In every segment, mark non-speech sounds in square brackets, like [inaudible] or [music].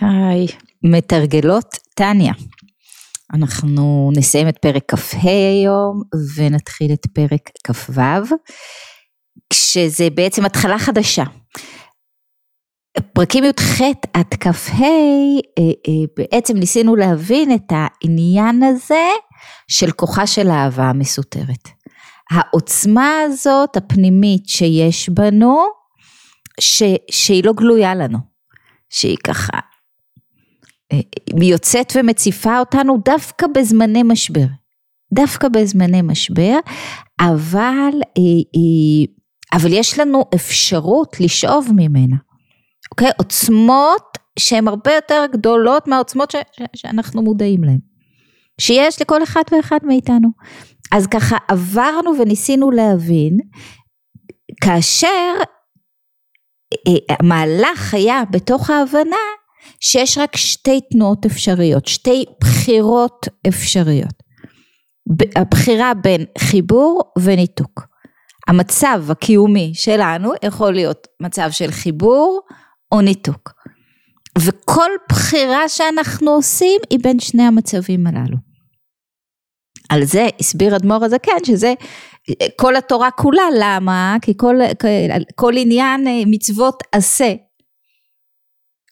היי, מתרגלות טניה. אנחנו נסיים את פרק כ"ה היום ונתחיל את פרק כ"ו, כשזה בעצם התחלה חדשה. פרקים י"ח עד כ"ה אה, אה, בעצם ניסינו להבין את העניין הזה של כוחה של האהבה המסותרת. העוצמה הזאת הפנימית שיש בנו, ש, שהיא לא גלויה לנו, שהיא ככה יוצאת ומציפה אותנו דווקא בזמני משבר, דווקא בזמני משבר, אבל, אבל יש לנו אפשרות לשאוב ממנה, אוקיי? עוצמות שהן הרבה יותר גדולות מהעוצמות ש, ש, שאנחנו מודעים להן, שיש לכל אחד ואחד מאיתנו. אז ככה עברנו וניסינו להבין, כאשר המהלך היה בתוך ההבנה שיש רק שתי תנועות אפשריות, שתי בחירות אפשריות. הבחירה בין חיבור וניתוק. המצב הקיומי שלנו יכול להיות מצב של חיבור או ניתוק. וכל בחירה שאנחנו עושים היא בין שני המצבים הללו. על זה הסביר אדמו"ר הזקן שזה כל התורה כולה, למה? כי כל, כל עניין מצוות עשה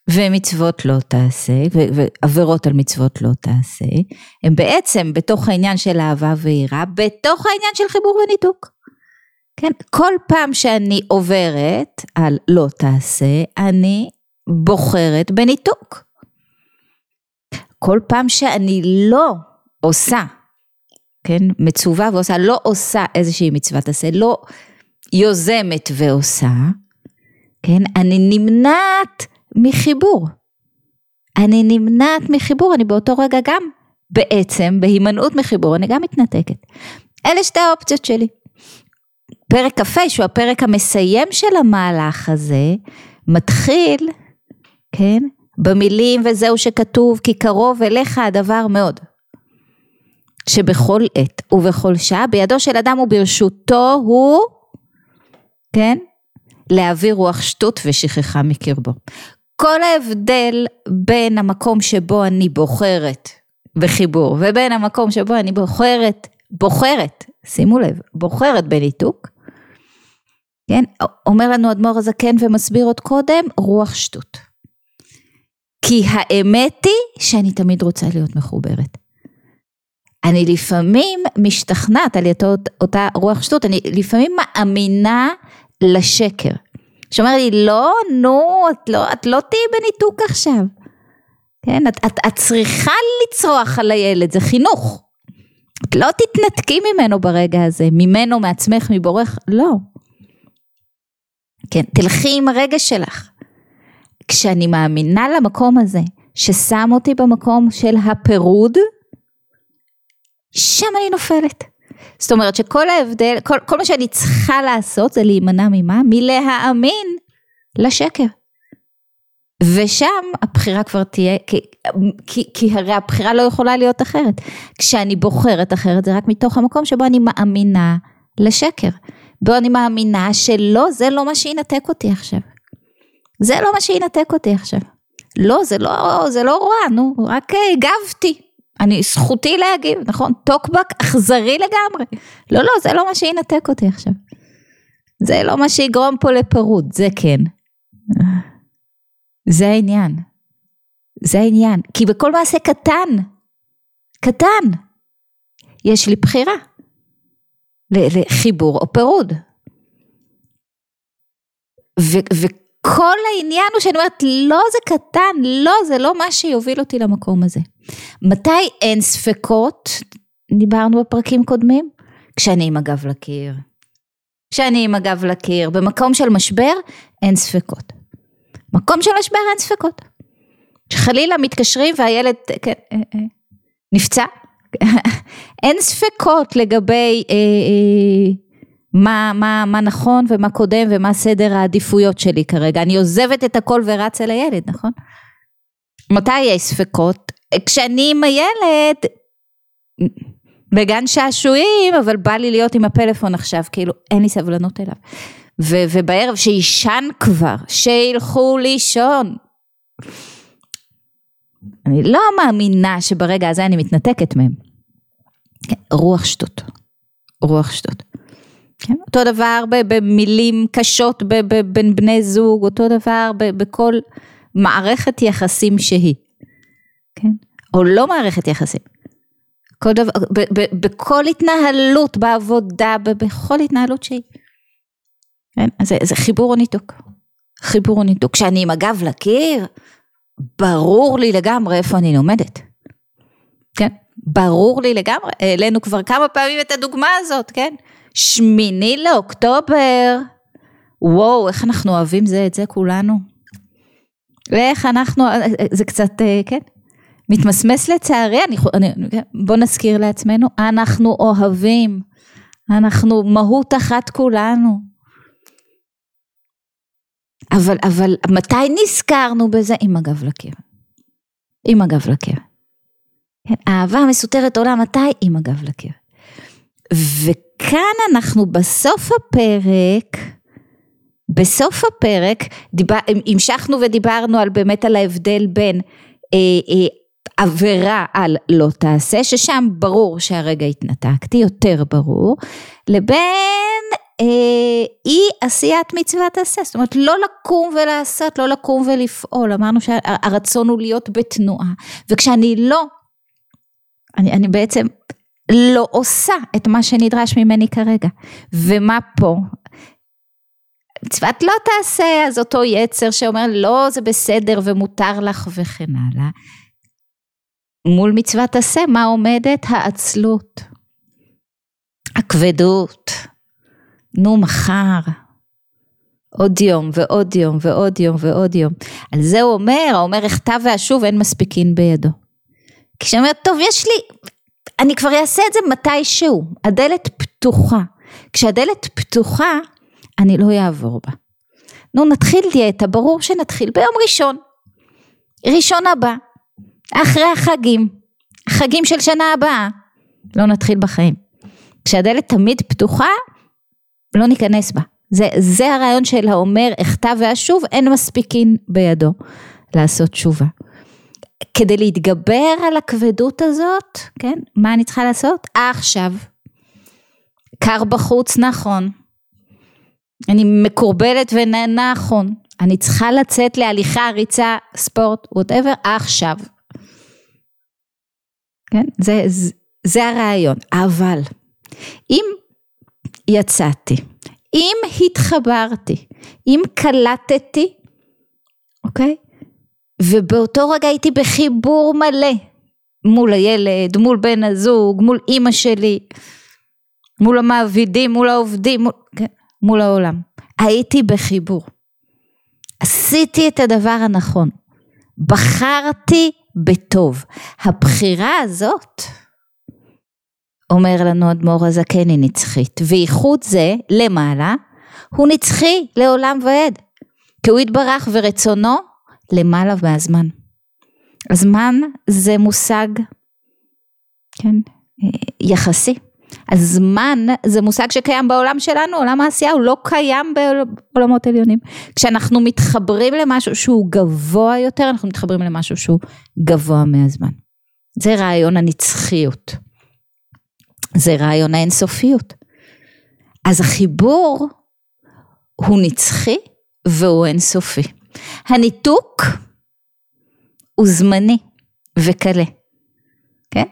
ומצוות לא תעשה, ועבירות על מצוות לא תעשה, הם בעצם בתוך העניין של אהבה ויראה, בתוך העניין של חיבור וניתוק. כן, כל פעם שאני עוברת על לא תעשה, אני בוחרת בניתוק. כל פעם שאני לא עושה, כן, מצווה ועושה, לא עושה איזושהי מצוות עשה, לא יוזמת ועושה, כן, אני נמנעת מחיבור. אני נמנעת מחיבור, אני באותו רגע גם בעצם בהימנעות מחיבור, אני גם מתנתקת. אלה שתי האופציות שלי. פרק כ"ה, שהוא הפרק המסיים של המהלך הזה, מתחיל, כן, במילים וזהו שכתוב כי קרוב אליך הדבר מאוד. שבכל עת ובכל שעה בידו של אדם וברשותו הוא, כן, להעביר רוח שטות ושכחה מקרבו. כל ההבדל בין המקום שבו אני בוחרת בחיבור ובין המקום שבו אני בוחרת, בוחרת, שימו לב, בוחרת בניתוק, כן, אומר לנו אדמו"ר הזקן ומסביר עוד קודם, רוח שטות. כי האמת היא שאני תמיד רוצה להיות מחוברת. אני לפעמים משתכנעת על אותה רוח שטות, אני לפעמים מאמינה לשקר. שאומר לי, לא, נו, את לא, את לא תהיי בניתוק עכשיו. כן, את, את, את צריכה לצרוח על הילד, זה חינוך. את לא תתנתקי ממנו ברגע הזה, ממנו, מעצמך, מבורך, לא. כן, תלכי עם הרגע שלך. כשאני מאמינה למקום הזה, ששם אותי במקום של הפירוד, שם אני נופלת. זאת אומרת שכל ההבדל, כל, כל מה שאני צריכה לעשות זה להימנע ממה? מלהאמין לשקר. ושם הבחירה כבר תהיה, כי, כי, כי הרי הבחירה לא יכולה להיות אחרת. כשאני בוחרת אחרת זה רק מתוך המקום שבו אני מאמינה לשקר. בו אני מאמינה שלא, זה לא מה שינתק אותי עכשיו. זה לא מה שינתק אותי עכשיו. לא, זה לא, זה לא רע, נו, רק הגבתי. אני, זכותי להגיב, נכון? טוקבק אכזרי לגמרי. לא, לא, זה לא מה שינתק אותי עכשיו. זה לא מה שיגרום פה לפרוד, זה כן. זה העניין. זה העניין. כי בכל מעשה קטן, קטן, יש לי בחירה. לחיבור או פירוד. ו- כל העניין הוא שאני אומרת, לא זה קטן, לא, זה לא מה שיוביל אותי למקום הזה. מתי אין ספקות, דיברנו בפרקים קודמים? כשאני עם הגב לקיר. כשאני עם הגב לקיר, במקום של משבר, אין ספקות. מקום של משבר אין ספקות. שחלילה מתקשרים והילד כן, אה, אה, נפצע, [laughs] אין ספקות לגבי אה, אה, מה, מה, מה נכון ומה קודם ומה סדר העדיפויות שלי כרגע. אני עוזבת את הכל ורצה לילד, נכון? מתי יש ספקות? כשאני עם הילד בגן שעשועים, אבל בא לי להיות עם הפלאפון עכשיו, כאילו אין לי סבלנות אליו. ו- ובערב שישן כבר, שילכו לישון. אני לא מאמינה שברגע הזה אני מתנתקת מהם. כן, רוח שטות, רוח שטות. כן, אותו דבר במילים קשות בין בני זוג, אותו דבר בכל מערכת יחסים שהיא. כן? או לא מערכת יחסים. כל דבר, ב, ב, בכל התנהלות בעבודה, ב, בכל התנהלות שהיא. כן? זה, זה חיבור או ניתוק. חיבור או ניתוק. כשאני עם הגב לקיר, ברור לי לגמרי איפה אני לומדת. כן? ברור לי לגמרי, העלינו כבר כמה פעמים את הדוגמה הזאת, כן? שמיני לאוקטובר, וואו, איך אנחנו אוהבים זה את זה כולנו. ואיך אנחנו, זה קצת, כן, מתמסמס לצערי, אני, אני, בוא נזכיר לעצמנו, אנחנו אוהבים, אנחנו מהות אחת כולנו. אבל, אבל מתי נזכרנו בזה? עם הגב לקיר. עם הגב לקיר. כן, אהבה מסותרת עולה מתי? עם הגב לקיר. וכאן אנחנו בסוף הפרק, בסוף הפרק, דיבר, המשכנו ודיברנו על באמת על ההבדל בין אה, אה, עבירה על לא תעשה, ששם ברור שהרגע התנתקתי, יותר ברור, לבין אה, אי עשיית מצוות עשה, זאת אומרת לא לקום ולעשות, לא לקום ולפעול, אמרנו שהרצון הוא להיות בתנועה, וכשאני לא, אני, אני בעצם לא עושה את מה שנדרש ממני כרגע, ומה פה? מצוות לא תעשה, אז אותו יצר שאומר לא זה בסדר ומותר לך וכן הלאה. מול מצוות עשה, מה עומדת? העצלות, הכבדות, נו מחר, עוד יום ועוד יום ועוד יום ועוד יום. על זה הוא אומר, האומר אחטא ואשוב אין מספיקין בידו. כשאומר טוב יש לי, אני כבר אעשה את זה מתישהו, הדלת פתוחה. כשהדלת פתוחה, אני לא אעבור בה. נו נתחיל דיאטה, ברור שנתחיל ביום ראשון. ראשון הבא, אחרי החגים, חגים של שנה הבאה, לא נתחיל בחיים. כשהדלת תמיד פתוחה, לא ניכנס בה. זה, זה הרעיון של האומר, אחטא ואשוב, אין מספיקין בידו לעשות תשובה. כדי להתגבר על הכבדות הזאת, כן, מה אני צריכה לעשות? עכשיו. קר בחוץ, נכון. אני מקורבלת ונכון. אני צריכה לצאת להליכה, ריצה, ספורט, וואטאבר, עכשיו. כן? זה, זה, זה הרעיון. אבל אם יצאתי, אם התחברתי, אם קלטתי, אוקיי? ובאותו רגע הייתי בחיבור מלא מול הילד, מול בן הזוג, מול אימא שלי, מול המעבידים, מול העובדים, מול, כן, מול העולם. הייתי בחיבור. עשיתי את הדבר הנכון. בחרתי בטוב. הבחירה הזאת, אומר לנו אדמו"ר הזקן, היא נצחית, וייחוד זה למעלה, הוא נצחי לעולם ועד, כי הוא יתברך ורצונו למעלה מהזמן. הזמן זה מושג, כן, יחסי. הזמן זה מושג שקיים בעולם שלנו, עולם העשייה הוא לא קיים בעולמות עליונים. כשאנחנו מתחברים למשהו שהוא גבוה יותר, אנחנו מתחברים למשהו שהוא גבוה מהזמן. זה רעיון הנצחיות. זה רעיון האינסופיות. אז החיבור הוא נצחי והוא אינסופי. הניתוק הוא זמני וקלה. כן?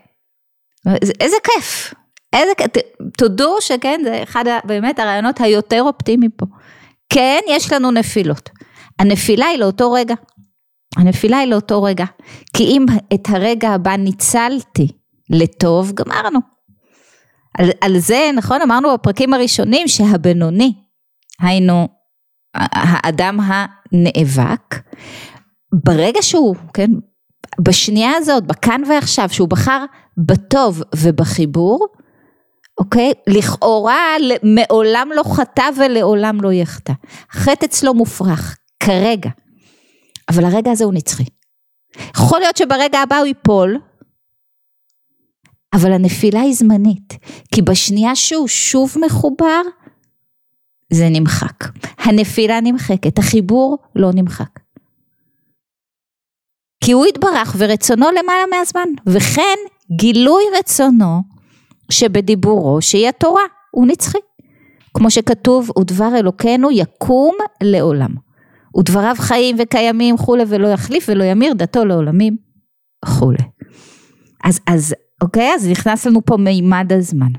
איזה כיף. איזה, תודו שכן, זה אחד באמת הרעיונות היותר אופטימיים פה. כן, יש לנו נפילות. הנפילה היא לאותו רגע. הנפילה היא לאותו רגע. כי אם את הרגע הבא ניצלתי לטוב, גמרנו. על, על זה, נכון, אמרנו בפרקים הראשונים שהבינוני, היינו האדם הנאבק, ברגע שהוא, כן, בשנייה הזאת, בכאן ועכשיו, שהוא בחר בטוב ובחיבור, אוקיי? לכאורה מעולם לא חטא ולעולם לא יחטא. החטא אצלו מופרך, כרגע. אבל הרגע הזה הוא נצחי. יכול להיות שברגע הבא הוא ייפול, אבל הנפילה היא זמנית, כי בשנייה שהוא שוב מחובר, זה נמחק. הנפילה נמחקת, החיבור לא נמחק. כי הוא יתברך ורצונו למעלה מהזמן, וכן גילוי רצונו שבדיבורו שהיא התורה, הוא נצחי. כמו שכתוב, ודבר אלוקינו יקום לעולם. ודבריו חיים וקיימים כולי ולא יחליף ולא ימיר דתו לעולמים כולי. אז, אז אוקיי, אז נכנס לנו פה מימד הזמן.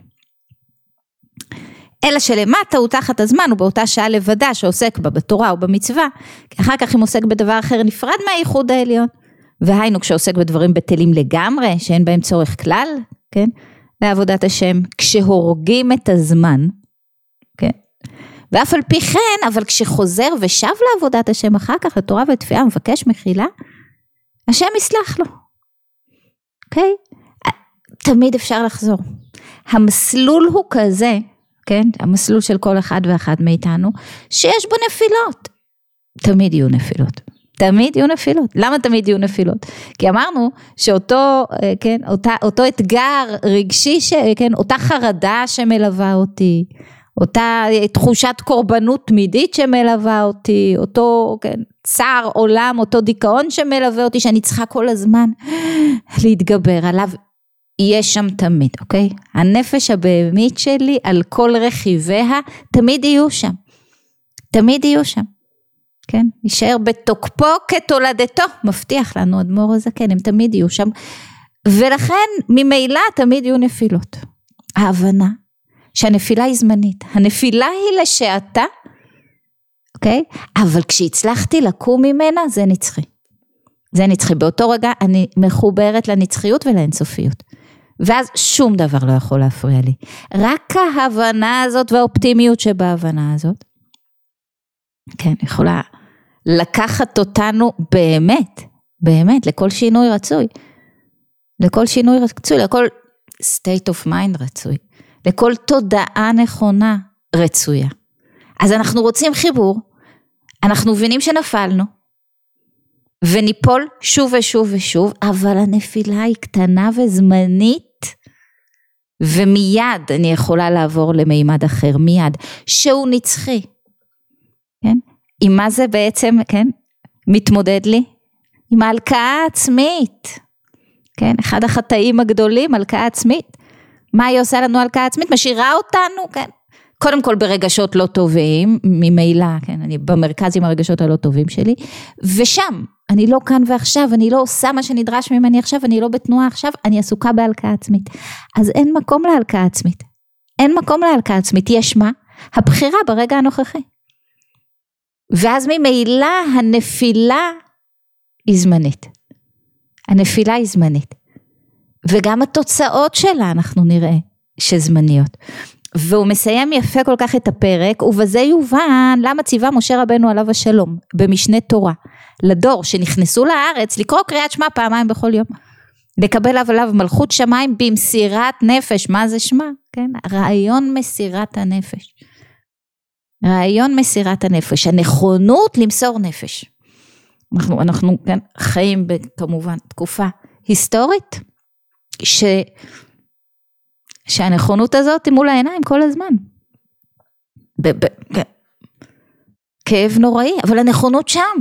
אלא שלמטה הוא תחת הזמן, הוא באותה שעה לבדה שעוסק בה בתורה או במצווה, כי אחר כך אם עוסק בדבר אחר נפרד מהייחוד העליון. והיינו כשעוסק בדברים בטלים לגמרי, שאין בהם צורך כלל, כן, לעבודת השם, כשהורגים את הזמן, כן, ואף על פי כן, אבל כשחוזר ושב לעבודת השם אחר כך, לתורה ולתפילה, מבקש מחילה, השם יסלח לו, אוקיי? תמיד אפשר לחזור. המסלול הוא כזה, כן, המסלול של כל אחד ואחת מאיתנו, שיש בו נפילות. תמיד יהיו נפילות. תמיד יהיו נפילות. למה תמיד יהיו נפילות? כי אמרנו שאותו, אה, כן, אותה, אותו אתגר רגשי, ש, כן, אותה חרדה שמלווה אותי, אותה תחושת קורבנות תמידית שמלווה אותי, אותו כן, צער עולם, אותו דיכאון שמלווה אותי, שאני צריכה כל הזמן להתגבר עליו, יש שם תמיד, אוקיי? הנפש הבהמית שלי על כל רכיביה, תמיד יהיו שם. תמיד יהיו שם. כן? יישאר בתוקפו כתולדתו, מבטיח לנו אדמו"ר הזקן, הם תמיד יהיו שם. ולכן ממילא תמיד יהיו נפילות. ההבנה שהנפילה היא זמנית, הנפילה היא לשעתה, אוקיי? אבל כשהצלחתי לקום ממנה זה נצחי. זה נצחי. באותו רגע אני מחוברת לנצחיות ולאינסופיות. ואז שום דבר לא יכול להפריע לי. רק ההבנה הזאת והאופטימיות שבהבנה הזאת, כן, יכולה לקחת אותנו באמת, באמת, לכל שינוי רצוי. לכל שינוי רצוי, לכל state of mind רצוי. לכל תודעה נכונה רצויה. אז אנחנו רוצים חיבור, אנחנו מבינים שנפלנו, וניפול שוב ושוב ושוב, אבל הנפילה היא קטנה וזמנית, ומיד אני יכולה לעבור למימד אחר, מיד, שהוא נצחי. כן? עם מה זה בעצם, כן? מתמודד לי? עם ההלקאה העצמית. כן? אחד החטאים הגדולים, הלקאה עצמית. מה היא עושה לנו הלקאה עצמית? משאירה אותנו, כן? קודם כל ברגשות לא טובים, ממילא, כן, אני במרכז עם הרגשות הלא טובים שלי, ושם, אני לא כאן ועכשיו, אני לא עושה מה שנדרש ממני עכשיו, אני לא בתנועה עכשיו, אני עסוקה בהלקאה עצמית. אז אין מקום להלקאה עצמית. אין מקום להלקאה עצמית, יש מה? הבחירה ברגע הנוכחי. ואז ממילא הנפילה היא זמנית. הנפילה היא זמנית. וגם התוצאות שלה אנחנו נראה שזמניות. והוא מסיים יפה כל כך את הפרק, ובזה יובן למה ציווה משה רבנו עליו השלום, במשנה תורה, לדור שנכנסו לארץ לקרוא קריאת שמע פעמיים בכל יום. לקבל עליו מלכות שמיים במסירת נפש, מה זה שמע? כן, רעיון מסירת הנפש. רעיון מסירת הנפש, הנכונות למסור נפש. אנחנו, אנחנו כן, חיים כמובן תקופה היסטורית, ש... שהנכונות הזאת היא מול העיניים כל הזמן. ב- ב-. כאב נוראי, אבל הנכונות שם.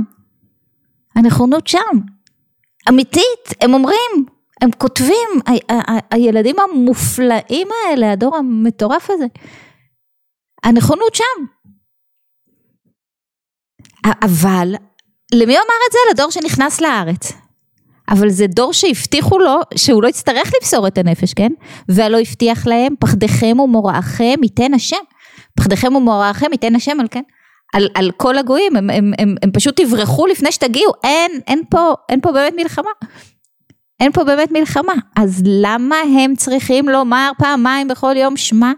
הנכונות שם. אמיתית, הם אומרים, הם כותבים, ה- ה- ה- הילדים המופלאים האלה, הדור המטורף הזה, הנכונות שם. אבל למי אמר את זה? לדור שנכנס לארץ. אבל זה דור שהבטיחו לו שהוא לא יצטרך למסור את הנפש, כן? והלא הבטיח להם, פחדיכם ומוראכם ייתן השם. פחדיכם ומוראכם ייתן השם על כן. על, על כל הגויים, הם, הם, הם, הם פשוט יברחו לפני שתגיעו, אין, אין פה, אין פה באמת מלחמה. אין פה באמת מלחמה. אז למה הם צריכים לומר פעמיים בכל יום שמע?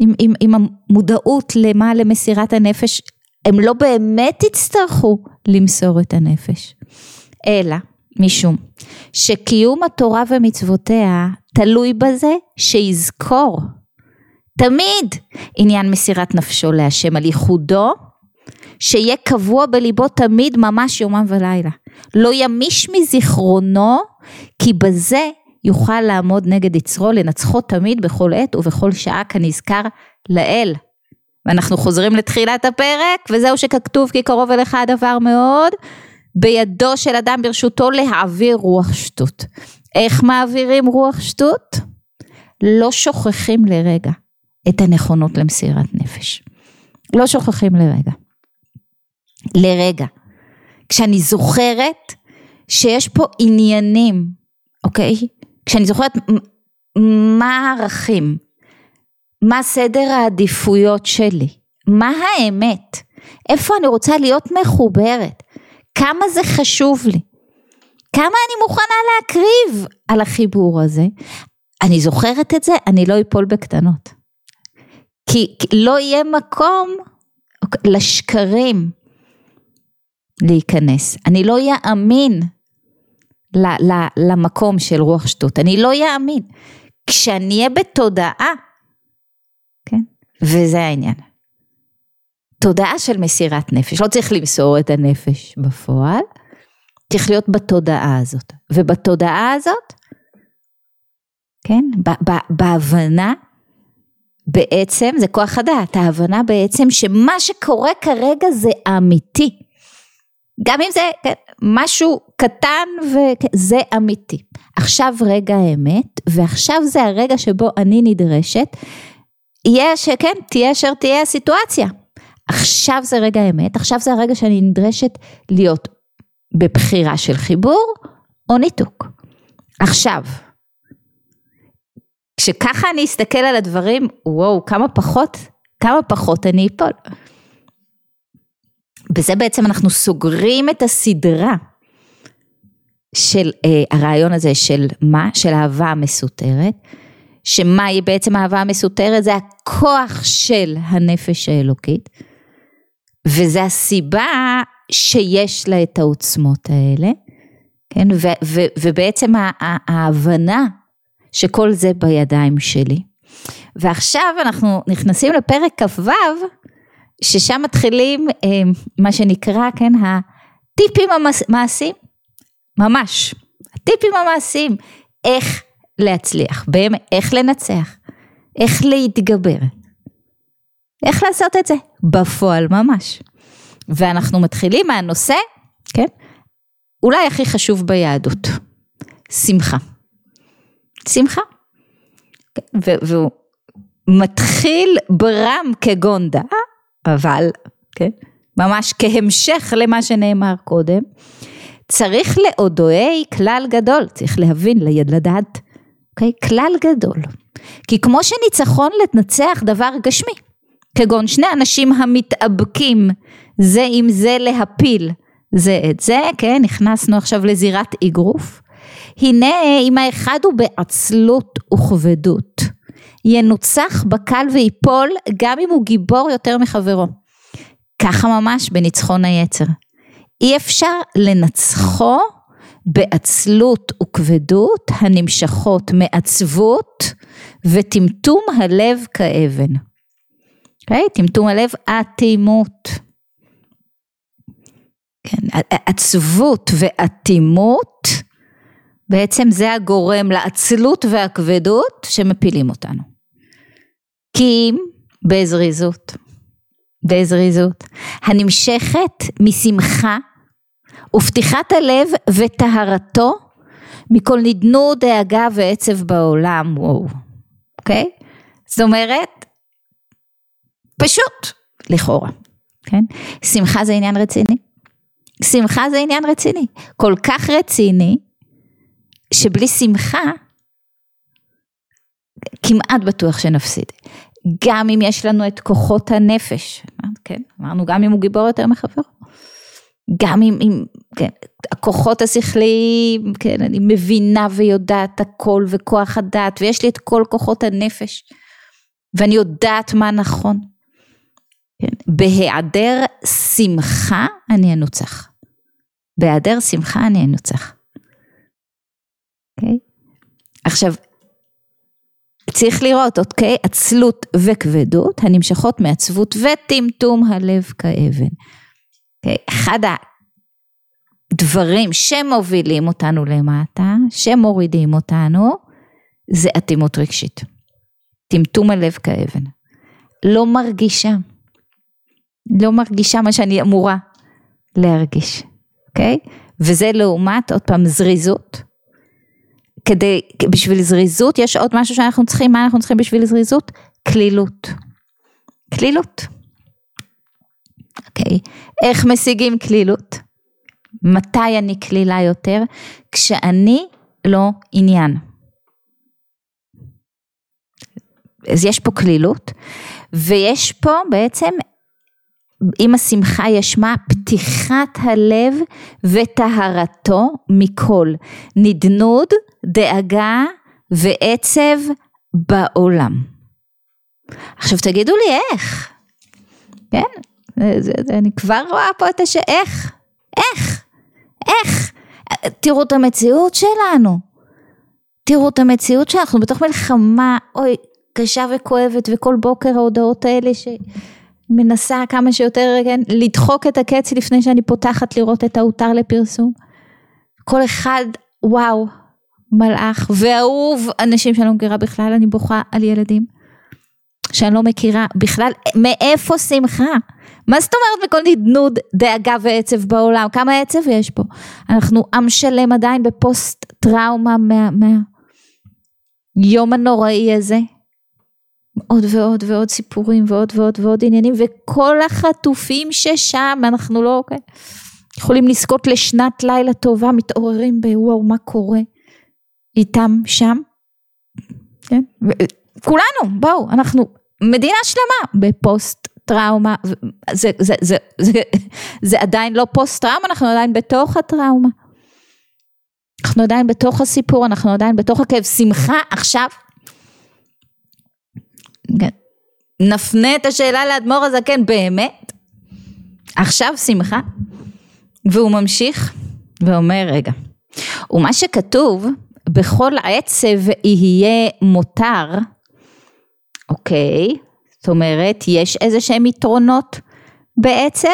עם, עם, עם המודעות למה למסירת הנפש, הם לא באמת יצטרכו למסור את הנפש. אלא משום שקיום התורה ומצוותיה תלוי בזה שיזכור תמיד עניין מסירת נפשו להשם על ייחודו, שיהיה קבוע בליבו תמיד ממש יומם ולילה. לא ימיש מזיכרונו, כי בזה יוכל לעמוד נגד יצרו, לנצחו תמיד בכל עת ובכל שעה כנזכר לאל. ואנחנו חוזרים לתחילת הפרק, וזהו שכתוב כי קרוב אליך הדבר מאוד, בידו של אדם ברשותו להעביר רוח שטות. איך מעבירים רוח שטות? לא שוכחים לרגע את הנכונות למסירת נפש. לא שוכחים לרגע. לרגע. כשאני זוכרת שיש פה עניינים, אוקיי? כשאני זוכרת מה הערכים, מה סדר העדיפויות שלי, מה האמת, איפה אני רוצה להיות מחוברת, כמה זה חשוב לי, כמה אני מוכנה להקריב על החיבור הזה, אני זוכרת את זה, אני לא אפול בקטנות. כי לא יהיה מקום לשקרים להיכנס. אני לא אאמין למקום של רוח שטות, אני לא אאמין. כשאני אהיה בתודעה, כן? וזה העניין. תודעה של מסירת נפש, לא צריך למסור את הנפש בפועל, צריך להיות בתודעה הזאת. ובתודעה הזאת, כן, בהבנה, בעצם, זה כוח הדעת, ההבנה בעצם שמה שקורה כרגע זה אמיתי. גם אם זה כן, משהו קטן וזה אמיתי. עכשיו רגע האמת, ועכשיו זה הרגע שבו אני נדרשת, יהיה שכן, תהיה אשר תהיה הסיטואציה. עכשיו זה רגע האמת, עכשיו זה הרגע שאני נדרשת להיות בבחירה של חיבור או ניתוק. עכשיו, כשככה אני אסתכל על הדברים, וואו, כמה פחות, כמה פחות אני אפול. בזה בעצם אנחנו סוגרים את הסדרה של אה, הרעיון הזה של מה? של אהבה המסותרת, שמה היא בעצם אהבה המסותרת? זה הכוח של הנפש האלוקית, וזה הסיבה שיש לה את העוצמות האלה, כן? ו- ו- ובעצם ההבנה שכל זה בידיים שלי. ועכשיו אנחנו נכנסים לפרק כ"ו, ששם מתחילים אה, מה שנקרא, כן, הטיפים המעשיים, ממש, הטיפים המעשיים, איך להצליח, באמת, איך לנצח, איך להתגבר, איך לעשות את זה, בפועל ממש. ואנחנו מתחילים מהנושא, כן, אולי הכי חשוב ביהדות, שמחה. שמחה. והוא מתחיל ברם כגונדה, אבל, כן, ממש כהמשך למה שנאמר קודם, צריך להודואי כלל גדול, צריך להבין, לדעת, אוקיי? כלל גדול. כי כמו שניצחון לנצח דבר גשמי, כגון שני אנשים המתאבקים זה עם זה להפיל זה את זה, כן, נכנסנו עכשיו לזירת אגרוף. הנה אם האחד הוא בעצלות וכבדות, ינוצח בקל ויפול גם אם הוא גיבור יותר מחברו. ככה ממש בניצחון היצר. אי אפשר לנצחו בעצלות וכבדות הנמשכות מעצבות וטמטום הלב כאבן. אוקיי? טמטום הלב אטימות. כן, עצבות ואטימות בעצם זה הגורם לעצלות והכבדות שמפילים אותנו. כי בזריזות, בזריזות, הנמשכת משמחה ופתיחת הלב וטהרתו מכל נדנוד, דאגה ועצב בעולם, וואו, אוקיי? זאת אומרת, פשוט, לכאורה, כן? שמחה זה עניין רציני. שמחה זה עניין רציני. כל כך רציני, שבלי שמחה, כמעט בטוח שנפסיד. גם אם יש לנו את כוחות הנפש, כן, אמרנו גם אם הוא גיבור יותר מחברו. גם אם, אם כן, הכוחות השכליים, כן, אני מבינה ויודעת הכל וכוח הדעת, ויש לי את כל כוחות הנפש, ואני יודעת מה נכון. כן, בהיעדר שמחה אני אנוצח. בהיעדר שמחה אני אנוצח. אוקיי? עכשיו, צריך לראות, אוקיי? עצלות וכבדות הנמשכות מעצבות וטמטום הלב כאבן. אוקיי? אחד הדברים שמובילים אותנו למטה, שמורידים אותנו, זה אטימות רגשית. טמטום הלב כאבן. לא מרגישה. לא מרגישה מה שאני אמורה להרגיש. אוקיי? וזה לעומת, עוד פעם, זריזות. כדי, בשביל זריזות, יש עוד משהו שאנחנו צריכים, מה אנחנו צריכים בשביל זריזות? כלילות. כלילות. אוקיי, איך משיגים כלילות? מתי אני כלילה יותר? כשאני לא עניין. אז יש פה כלילות, ויש פה בעצם, עם השמחה יש מה? פתיחת הלב וטהרתו מכל נדנוד, דאגה ועצב בעולם. עכשיו תגידו לי איך, כן? זה, זה, אני כבר רואה פה את הש... איך? איך? איך? תראו את המציאות שלנו. תראו את המציאות שאנחנו בתוך מלחמה, אוי, קשה וכואבת, וכל בוקר ההודעות האלה שמנסה כמה שיותר, כן, לדחוק את הקץ לפני שאני פותחת לראות את ההותר לפרסום. כל אחד, וואו, מלאך, ואהוב אנשים שאני לא מכירה בכלל, אני בוכה על ילדים. שאני לא מכירה בכלל, מאיפה שמחה? מה זאת אומרת בכל נדנוד, דאגה ועצב בעולם? כמה עצב יש פה? אנחנו עם שלם עדיין בפוסט טראומה מה, מהיום הנוראי הזה. עוד ועוד ועוד סיפורים ועוד ועוד ועוד עניינים וכל החטופים ששם אנחנו לא okay, יכולים לזכות לשנת לילה טובה מתעוררים בוואו מה קורה איתם שם. כן? כולנו בואו אנחנו מדינה שלמה בפוסט טראומה, זה, זה, זה, זה, זה עדיין לא פוסט טראומה, אנחנו עדיין בתוך הטראומה. אנחנו עדיין בתוך הסיפור, אנחנו עדיין בתוך הכאב. שמחה עכשיו. כן. נפנה את השאלה לאדמו"ר הזקן, באמת? עכשיו שמחה? והוא ממשיך ואומר, רגע, ומה שכתוב, בכל עצב יהיה מותר, אוקיי, זאת אומרת, יש איזה שהם יתרונות בעצב,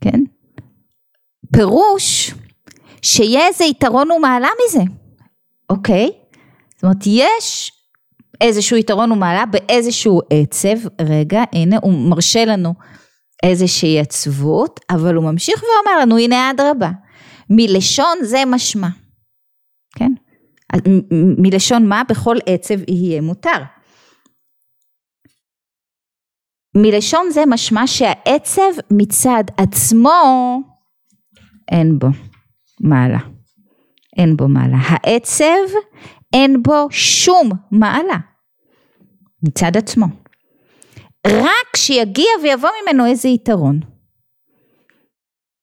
כן? פירוש שיהיה איזה יתרון ומעלה מזה, אוקיי? זאת אומרת, יש איזשהו יתרון ומעלה באיזשהו עצב, רגע, הנה, הוא מרשה לנו איזושהי עצבות, אבל הוא ממשיך ואומר לנו, הנה אדרבה, מלשון זה משמע, כן? מלשון מה בכל עצב יהיה מותר. מלשון זה משמע שהעצב מצד עצמו אין בו מעלה. אין בו מעלה. העצב אין בו שום מעלה מצד עצמו. רק שיגיע ויבוא ממנו איזה יתרון.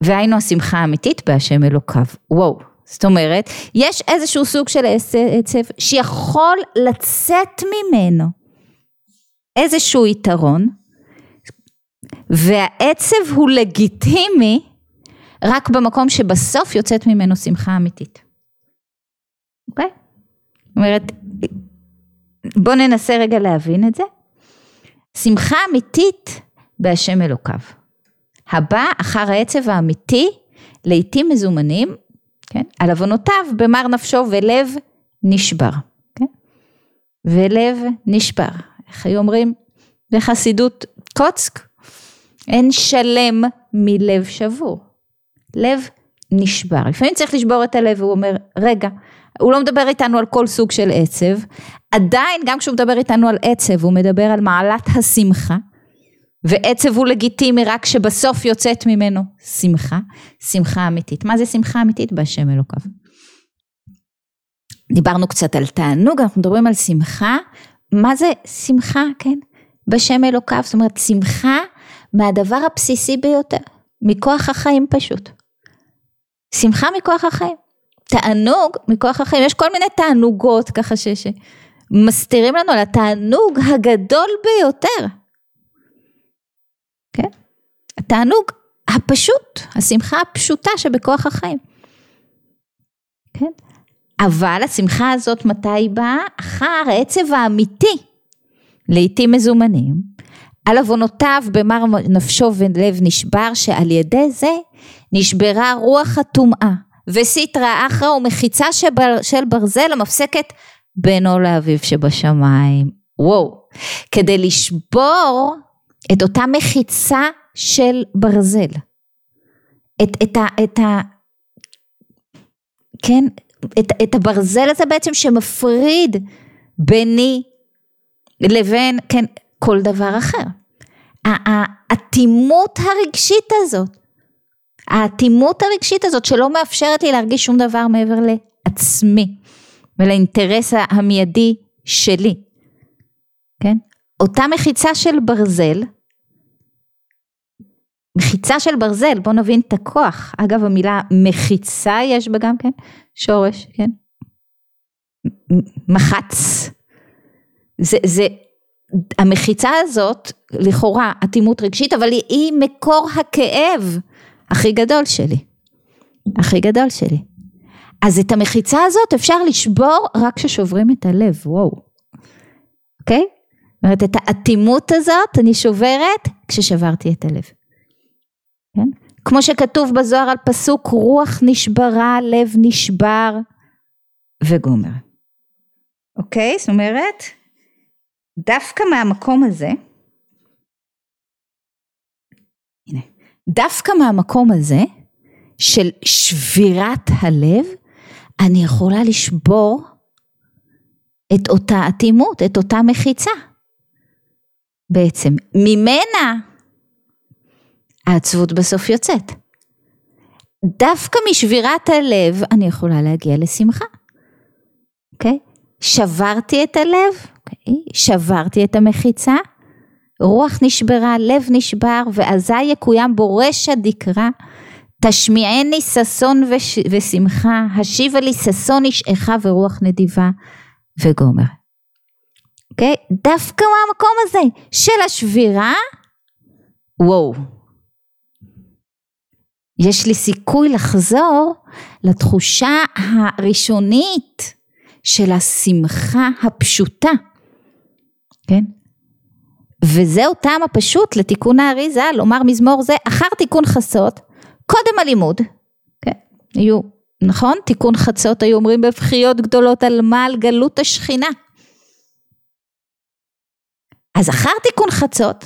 והיינו השמחה האמיתית בהשם אלוקיו. וואו. זאת אומרת, יש איזשהו סוג של עצב שיכול לצאת ממנו איזשהו יתרון, והעצב הוא לגיטימי רק במקום שבסוף יוצאת ממנו שמחה אמיתית. אומרת, בואו ננסה רגע להבין את זה. שמחה אמיתית בהשם אלוקיו. הבא אחר העצב האמיתי, לעתים מזומנים, כן? על עוונותיו במר נפשו ולב נשבר. כן? ולב נשבר. איך היו אומרים? בחסידות קוצק, אין שלם מלב שבור. לב נשבר. לפעמים צריך לשבור את הלב, והוא אומר, רגע, הוא לא מדבר איתנו על כל סוג של עצב, עדיין גם כשהוא מדבר איתנו על עצב, הוא מדבר על מעלת השמחה, ועצב הוא לגיטימי רק שבסוף יוצאת ממנו שמחה, שמחה אמיתית. מה זה שמחה אמיתית בהשם אלוקיו? דיברנו קצת על תענוג, אנחנו מדברים על שמחה, מה זה שמחה, כן? בשם אלוקיו, זאת אומרת שמחה מהדבר הבסיסי ביותר, מכוח החיים פשוט. שמחה מכוח החיים. תענוג מכוח החיים, יש כל מיני תענוגות ככה ש... שמסתירים לנו על התענוג הגדול ביותר. כן? התענוג הפשוט, השמחה הפשוטה שבכוח החיים. כן? אבל השמחה הזאת מתי באה? אחר העצב האמיתי, לעתים מזומנים, על עוונותיו במר נפשו ולב נשבר, שעל ידי זה נשברה רוח הטומאה, וסיטרא אחרא ומחיצה של ברזל המפסקת בינו לאביו שבשמיים. וואו. כדי לשבור את אותה מחיצה של ברזל, את, את, ה, את ה... כן, את, את הברזל הזה בעצם שמפריד ביני לבין, כן, כל דבר אחר. האטימות הרגשית הזאת, האטימות הרגשית הזאת שלא מאפשרת לי להרגיש שום דבר מעבר לעצמי ולאינטרס המיידי שלי, כן? אותה מחיצה של ברזל, מחיצה של ברזל, בואו נבין את הכוח, אגב המילה מחיצה יש בה גם כן? שורש, כן? מחץ, זה, זה, המחיצה הזאת לכאורה אטימות רגשית אבל היא, היא מקור הכאב הכי גדול שלי, הכי גדול שלי. אז את המחיצה הזאת אפשר לשבור רק כששוברים את הלב, וואו, אוקיי? זאת אומרת, את האטימות הזאת אני שוברת כששברתי את הלב. כן? כמו שכתוב בזוהר על פסוק רוח נשברה, לב נשבר וגומר. אוקיי? זאת אומרת, דווקא מהמקום הזה, הנה, דווקא מהמקום הזה של שבירת הלב, אני יכולה לשבור את אותה אטימות, את אותה מחיצה. בעצם, ממנה העצבות בסוף יוצאת. דווקא משבירת הלב אני יכולה להגיע לשמחה, אוקיי? Okay? שברתי את הלב, okay? אוקיי? שברתי את המחיצה, רוח נשברה, לב נשבר, ואזי יקוים בורש הדקרה, תשמיעני ששון וש... ושמחה, השיבה לי ששון אישך ורוח נדיבה וגומר. אוקיי? Okay? דווקא מהמקום הזה של השבירה, וואו. יש לי סיכוי לחזור לתחושה הראשונית של השמחה הפשוטה, כן? וזהו טעם הפשוט לתיקון האריזה, לומר מזמור זה אחר תיקון חצות, קודם הלימוד, כן? היו, נכון? תיקון חצות היו אומרים בבחיות גדולות על מה? על גלות השכינה. אז אחר תיקון חצות,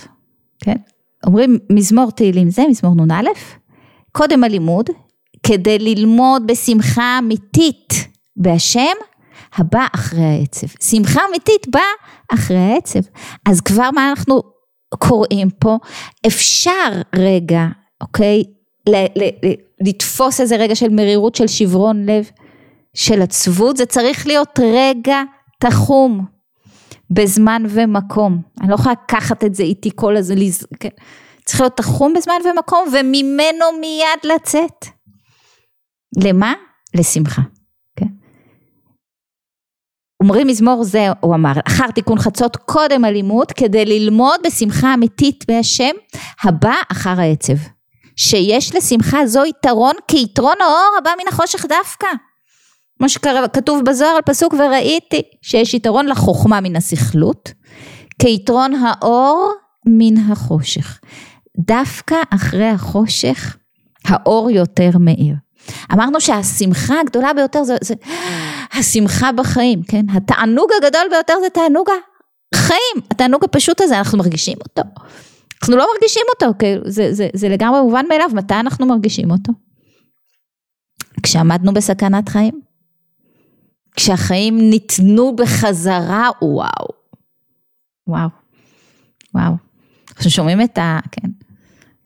כן? אומרים מזמור תהילים זה, מזמור נ"א, קודם הלימוד, כדי ללמוד בשמחה אמיתית בהשם, הבא אחרי העצב. שמחה אמיתית באה אחרי העצב. אז כבר מה אנחנו קוראים פה? אפשר רגע, אוקיי, ל- ל- ל- לתפוס איזה רגע של מרירות, של שברון לב, של עצבות, זה צריך להיות רגע תחום בזמן ומקום. אני לא יכולה לקחת את זה איתי כל הזמן, כן. צריך להיות תחום בזמן ומקום וממנו מיד לצאת. למה? לשמחה. אומרים מזמור זה, הוא אמר, אחר תיקון חצות קודם הלימוד, כדי ללמוד בשמחה אמיתית בהשם, הבא אחר העצב. שיש לשמחה זו יתרון כיתרון האור הבא מן החושך דווקא. כמו שכתוב בזוהר על פסוק וראיתי שיש יתרון לחוכמה מן הסכלות, כיתרון האור מן החושך. דווקא אחרי החושך האור יותר מאיר. אמרנו שהשמחה הגדולה ביותר זה, זה השמחה בחיים, כן? התענוג הגדול ביותר זה תענוג החיים, התענוג הפשוט הזה, אנחנו מרגישים אותו. אנחנו לא מרגישים אותו, כאילו, זה, זה, זה לגמרי מובן מאליו, מתי אנחנו מרגישים אותו? כשעמדנו בסכנת חיים. כשהחיים ניתנו בחזרה, וואו. וואו. וואו. אנחנו שומעים את, ה, כן,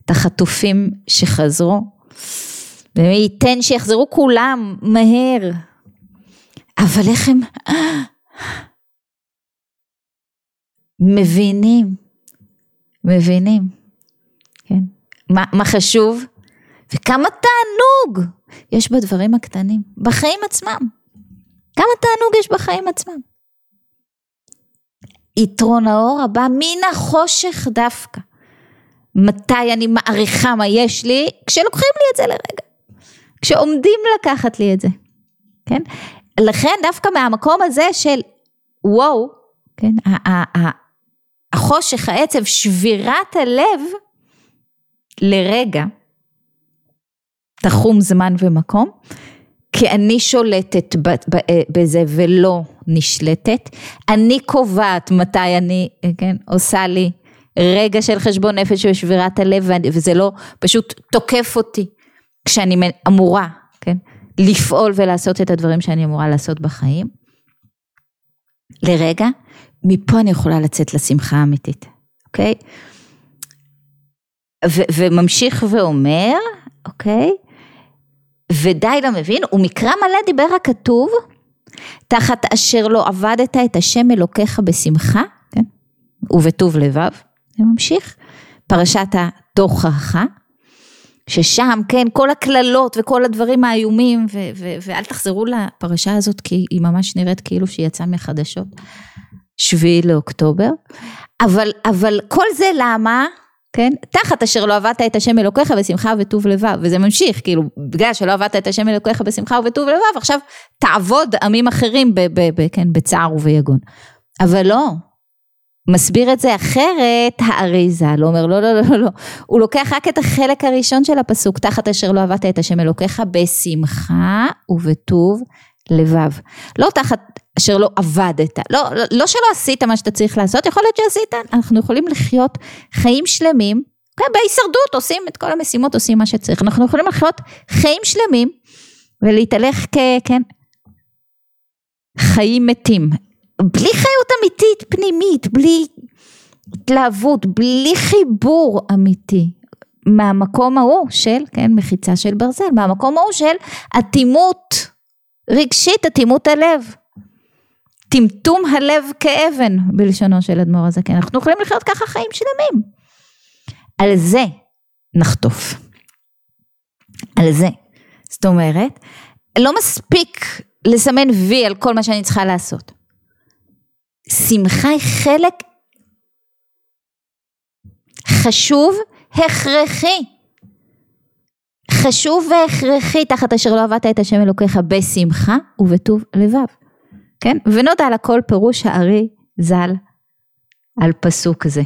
את החטופים שחזרו, ומי ייתן שיחזרו כולם מהר. אבל איך הם מבינים, מבינים, כן? מה, מה חשוב? וכמה תענוג יש בדברים הקטנים, בחיים עצמם. כמה תענוג יש בחיים עצמם. יתרון האור הבא מן החושך דווקא. מתי אני מעריכה מה יש לי? כשלוקחים לי את זה לרגע. כשעומדים לקחת לי את זה, כן? לכן דווקא מהמקום הזה של וואו, כן? החושך, העצב, שבירת הלב לרגע, תחום זמן ומקום, כי אני שולטת בזה ולא נשלטת, אני קובעת מתי אני, כן, עושה לי רגע של חשבון נפש ושבירת הלב וזה לא פשוט תוקף אותי כשאני אמורה, כן, לפעול ולעשות את הדברים שאני אמורה לעשות בחיים, לרגע, מפה אני יכולה לצאת לשמחה האמיתית, אוקיי? ו- וממשיך ואומר, אוקיי? ודי למבין, ומקרא מלא דיבר הכתוב, תחת אשר לא עבדת את השם אלוקיך בשמחה, כן? ובטוב לבב, זה ממשיך, פרשת התוכחה, ששם, כן, כל הקללות וכל הדברים האיומים, ו- ו- ואל תחזרו לפרשה הזאת, כי היא ממש נראית כאילו שהיא יצאה מחדשות, שביעי לאוקטובר, אבל, אבל כל זה למה? כן? תחת אשר לא עבדת את השם אלוקיך בשמחה וטוב לבב, וזה ממשיך, כאילו, בגלל שלא עבדת את השם אלוקיך בשמחה ובטוב לבב, עכשיו תעבוד עמים אחרים ב, ב, ב, כן, בצער וביגון. אבל לא, מסביר את זה אחרת, האריזה, לא אומר לא, לא, לא, לא, לא, הוא לוקח רק את החלק הראשון של הפסוק, תחת אשר לא עבדת את השם אלוקיך בשמחה ובטוב לבב. לא תחת אשר לא עבדת, לא, לא, לא שלא עשית מה שאתה צריך לעשות, יכול להיות שעשית, אנחנו יכולים לחיות חיים שלמים, כן, בהישרדות עושים את כל המשימות, עושים מה שצריך, אנחנו יכולים לחיות חיים שלמים ולהתהלך כ... כן, חיים מתים, בלי חיות אמיתית פנימית, בלי התלהבות, בלי חיבור אמיתי. מהמקום ההוא של, כן, מחיצה של ברזל, מהמקום ההוא של אטימות רגשית, אטימות הלב. טמטום הלב כאבן, בלשונו של אדמו"ר הזקן. אנחנו יכולים לחיות ככה חיים שלמים. על זה נחטוף. על זה. זאת אומרת, לא מספיק לסמן וי על כל מה שאני צריכה לעשות. שמחה היא חלק חשוב, הכרחי. חשוב והכרחי תחת אשר לא עבדת את השם אלוקיך בשמחה ובטוב לבב. כן? ונודע לכל פירוש הארי ז"ל על פסוק זה.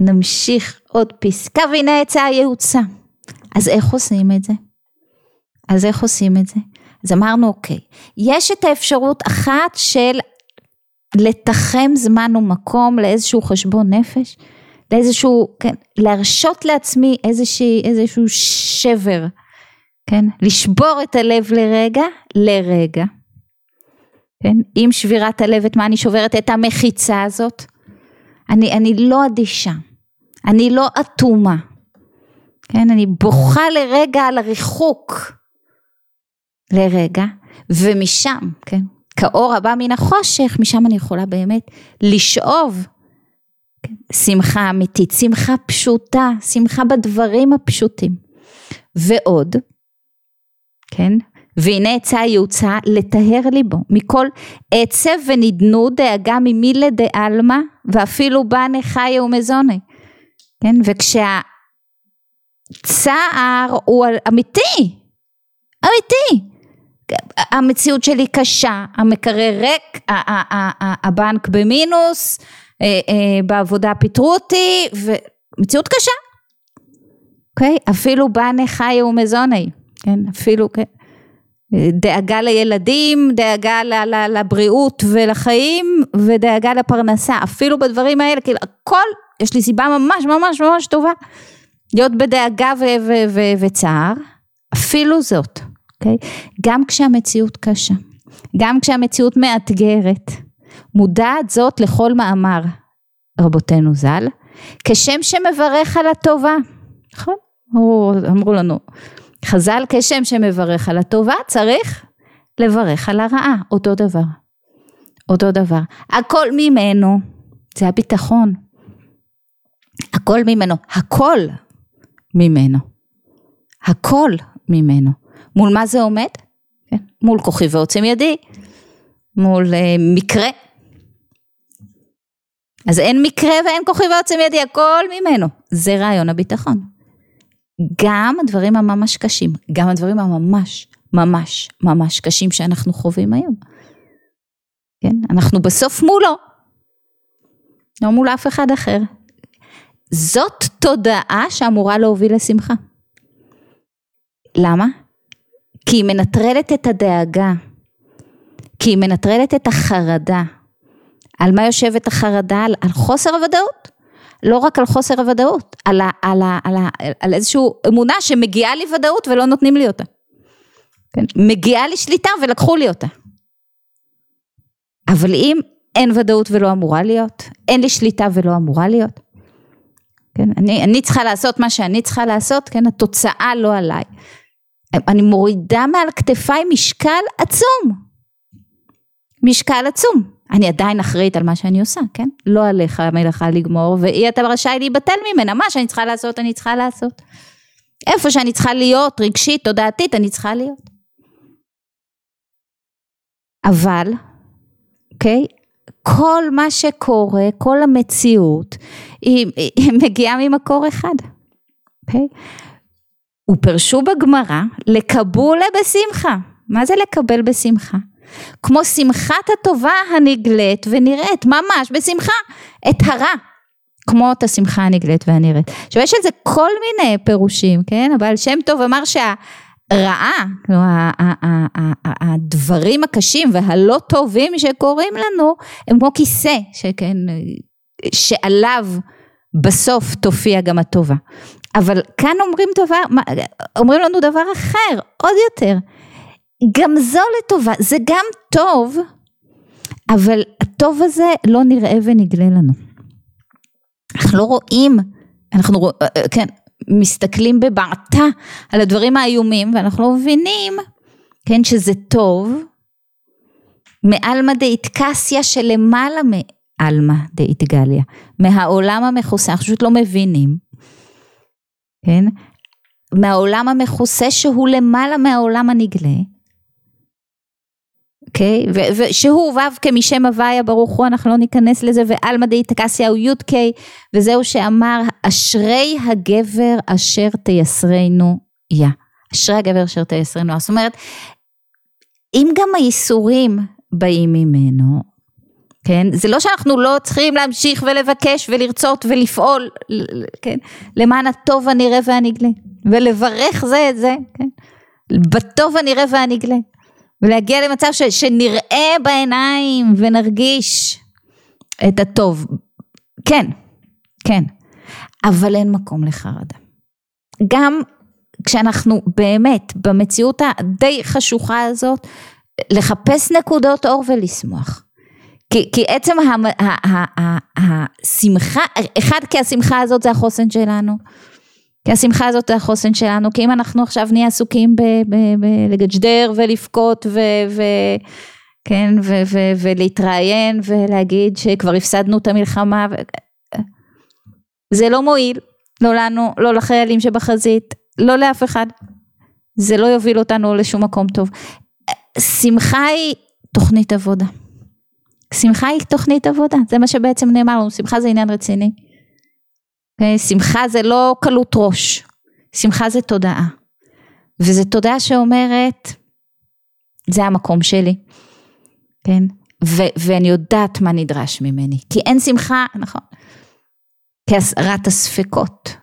ונמשיך עוד פסקה והנה עצה היעוצה. אז איך עושים את זה? אז איך עושים את זה? אז אמרנו אוקיי, יש את האפשרות אחת של לתחם זמן ומקום לאיזשהו חשבון נפש, לאיזשהו, כן, להרשות לעצמי איזושהי, איזשהו שבר, כן, לשבור את הלב לרגע, לרגע, כן, עם שבירת הלב את מה אני שוברת? את המחיצה הזאת, אני, אני לא אדישה, אני לא אטומה, כן, אני בוכה לרגע על הריחוק, לרגע, ומשם, כן, כאור הבא מן החושך, משם אני יכולה באמת לשאוב כן, שמחה אמיתית, שמחה פשוטה, שמחה בדברים הפשוטים. ועוד, כן, והנה עצה יוצא לטהר ליבו מכל עצב ונדנו דאגה ממילי דעלמא ואפילו בני חיה ומזוני, כן, וכשהצער הוא אמיתי, אמיתי, המציאות שלי קשה, המקרר ריק, הבנק במינוס, אה, אה, בעבודה פיטרו אותי, ומציאות קשה. אוקיי? Okay? אפילו בנה חיה ומזוני, כן? אפילו, כן? דאגה לילדים, דאגה לבריאות ולחיים, ודאגה לפרנסה, אפילו בדברים האלה, כאילו הכל, יש לי סיבה ממש ממש ממש טובה להיות בדאגה וצער, אפילו זאת. אוקיי? גם כשהמציאות קשה, גם כשהמציאות מאתגרת, מודעת זאת לכל מאמר רבותינו ז"ל, כשם שמברך על הטובה, נכון? אמרו לנו, חז"ל כשם שמברך על הטובה צריך לברך על הרעה, אותו דבר, אותו דבר, הכל ממנו, זה הביטחון, הכל ממנו, הכל ממנו, הכל ממנו. מול מה זה עומד? כן. מול כוחי ועוצם ידי, מול אה, מקרה. אז אין מקרה ואין כוחי ועוצם ידי, הכל ממנו. זה רעיון הביטחון. גם הדברים הממש קשים, גם הדברים הממש ממש ממש קשים שאנחנו חווים היום. כן? אנחנו בסוף מולו, לא מול אף אחד אחר. זאת תודעה שאמורה להוביל לשמחה. למה? כי היא מנטרלת את הדאגה, כי היא מנטרלת את החרדה. על מה יושבת החרדה? על, על חוסר הוודאות, לא רק על חוסר הוודאות, על, ה, על, ה, על, ה, על איזושהי אמונה שמגיעה לי ודאות ולא נותנים לי אותה. כן? מגיעה לי שליטה ולקחו לי אותה. אבל אם אין ודאות ולא אמורה להיות, אין לי שליטה ולא אמורה להיות, כן? אני, אני צריכה לעשות מה שאני צריכה לעשות, כן? התוצאה לא עליי. אני מורידה מעל כתפיי משקל עצום. משקל עצום. אני עדיין אחראית על מה שאני עושה, כן? לא עליך המלאכה לגמור, ואי אתה רשאי להיבטל ממנה, מה שאני צריכה לעשות, אני צריכה לעשות. איפה שאני צריכה להיות, רגשית, תודעתית, אני צריכה להיות. אבל, אוקיי? כל מה שקורה, כל המציאות, היא, היא מגיעה ממקור אחד, אוקיי? ופרשו בגמרא, לקבולה בשמחה. מה זה לקבל בשמחה? כמו שמחת הטובה הנגלית ונראית, ממש בשמחה, את הרע. כמו את השמחה הנגלית והנראית. עכשיו יש על זה כל מיני פירושים, כן? אבל שם טוב אמר שהרעה, כלומר הדברים הקשים והלא טובים שקורים לנו, הם כמו כיסא, שכן, שעליו בסוף תופיע גם הטובה. אבל כאן אומרים דבר, אומרים לנו דבר אחר, עוד יותר. גם זו לטובה, זה גם טוב, אבל הטוב הזה לא נראה ונגלה לנו. אנחנו לא רואים, אנחנו רוא, אה, אה, כן, מסתכלים בבעתה על הדברים האיומים ואנחנו לא מבינים, כן, שזה טוב, מעלמא דאיטקסיה שלמעלה מעלמא דאיטגליה, מהעולם המכוסה, אנחנו פשוט לא מבינים, כן, מהעולם המכוסה שהוא למעלה מהעולם הנגלה, אוקיי? Okay? ושהוא ו' כמשם הוויה ברוך הוא, אנחנו לא ניכנס לזה, ועלמא דאיתקסיה הוא י"ק, וזהו שאמר, אשרי הגבר אשר תייסרנו יה. אשרי הגבר אשר תייסרנו. זאת אומרת, אם גם הייסורים באים ממנו, כן? זה לא שאנחנו לא צריכים להמשיך ולבקש ולרצות ולפעול, כן? למען הטוב הנראה והנגלה, ולברך זה את זה, כן? בטוב הנראה והנגלה. ולהגיע למצב ש, שנראה בעיניים ונרגיש את הטוב. כן, כן, אבל אין מקום לחרדה. גם כשאנחנו באמת במציאות הדי חשוכה הזאת, לחפש נקודות אור ולשמוח. כי, כי עצם השמחה, אחד כי השמחה הזאת זה החוסן שלנו. כי השמחה הזאת זה החוסן שלנו, כי אם אנחנו עכשיו נהיה עסוקים בלגג'דר ולבכות ו... ו כן, ו- ו- ולהתראיין ולהגיד שכבר הפסדנו את המלחמה, ו- זה לא מועיל, לא לנו, לא לחיילים שבחזית, לא לאף אחד, זה לא יוביל אותנו לשום מקום טוב. שמחה היא תוכנית עבודה, שמחה היא תוכנית עבודה, זה מה שבעצם נאמר לנו, שמחה זה עניין רציני. Okay, שמחה זה לא קלות ראש, שמחה זה תודעה. וזו תודעה שאומרת, זה המקום שלי, כן? ו- ואני יודעת מה נדרש ממני, כי אין שמחה, נכון, כהסרת הספקות.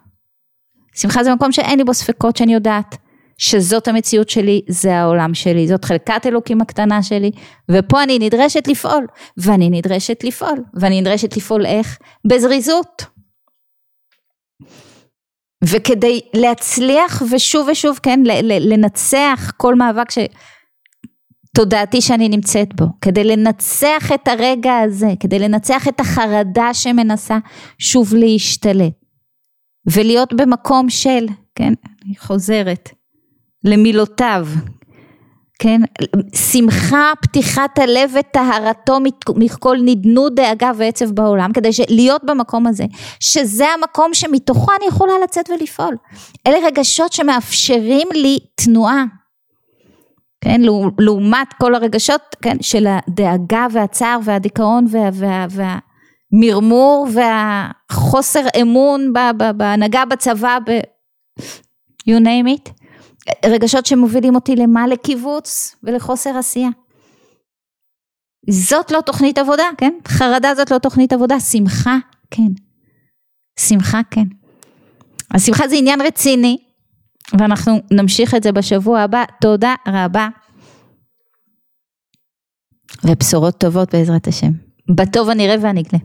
שמחה זה מקום שאין לי בו ספקות, שאני יודעת שזאת המציאות שלי, זה העולם שלי, זאת חלקת אלוקים הקטנה שלי, ופה אני נדרשת לפעול, ואני נדרשת לפעול, ואני נדרשת לפעול איך? בזריזות. וכדי להצליח ושוב ושוב, כן, לנצח כל מאבק ש... תודעתי שאני נמצאת בו, כדי לנצח את הרגע הזה, כדי לנצח את החרדה שמנסה שוב להשתלט, ולהיות במקום של, כן, אני חוזרת למילותיו, כן, שמחה, פתיחת הלב וטהרתו מכל נדנות דאגה ועצב בעולם, כדי להיות במקום הזה, שזה המקום שמתוכו אני יכולה לצאת ולפעול. אלה רגשות שמאפשרים לי תנועה, כן, לעומת כל הרגשות, כן, של הדאגה והצער והדיכאון וה, וה, והמרמור והחוסר אמון בהנהגה בצבא, ב... you name it. רגשות שמובילים אותי למה? לקיבוץ ולחוסר עשייה. זאת לא תוכנית עבודה, כן? חרדה זאת לא תוכנית עבודה, שמחה, כן. שמחה, כן. השמחה זה עניין רציני, ואנחנו נמשיך את זה בשבוע הבא. תודה רבה. ובשורות טובות בעזרת השם. בטוב הנראה והנגלה.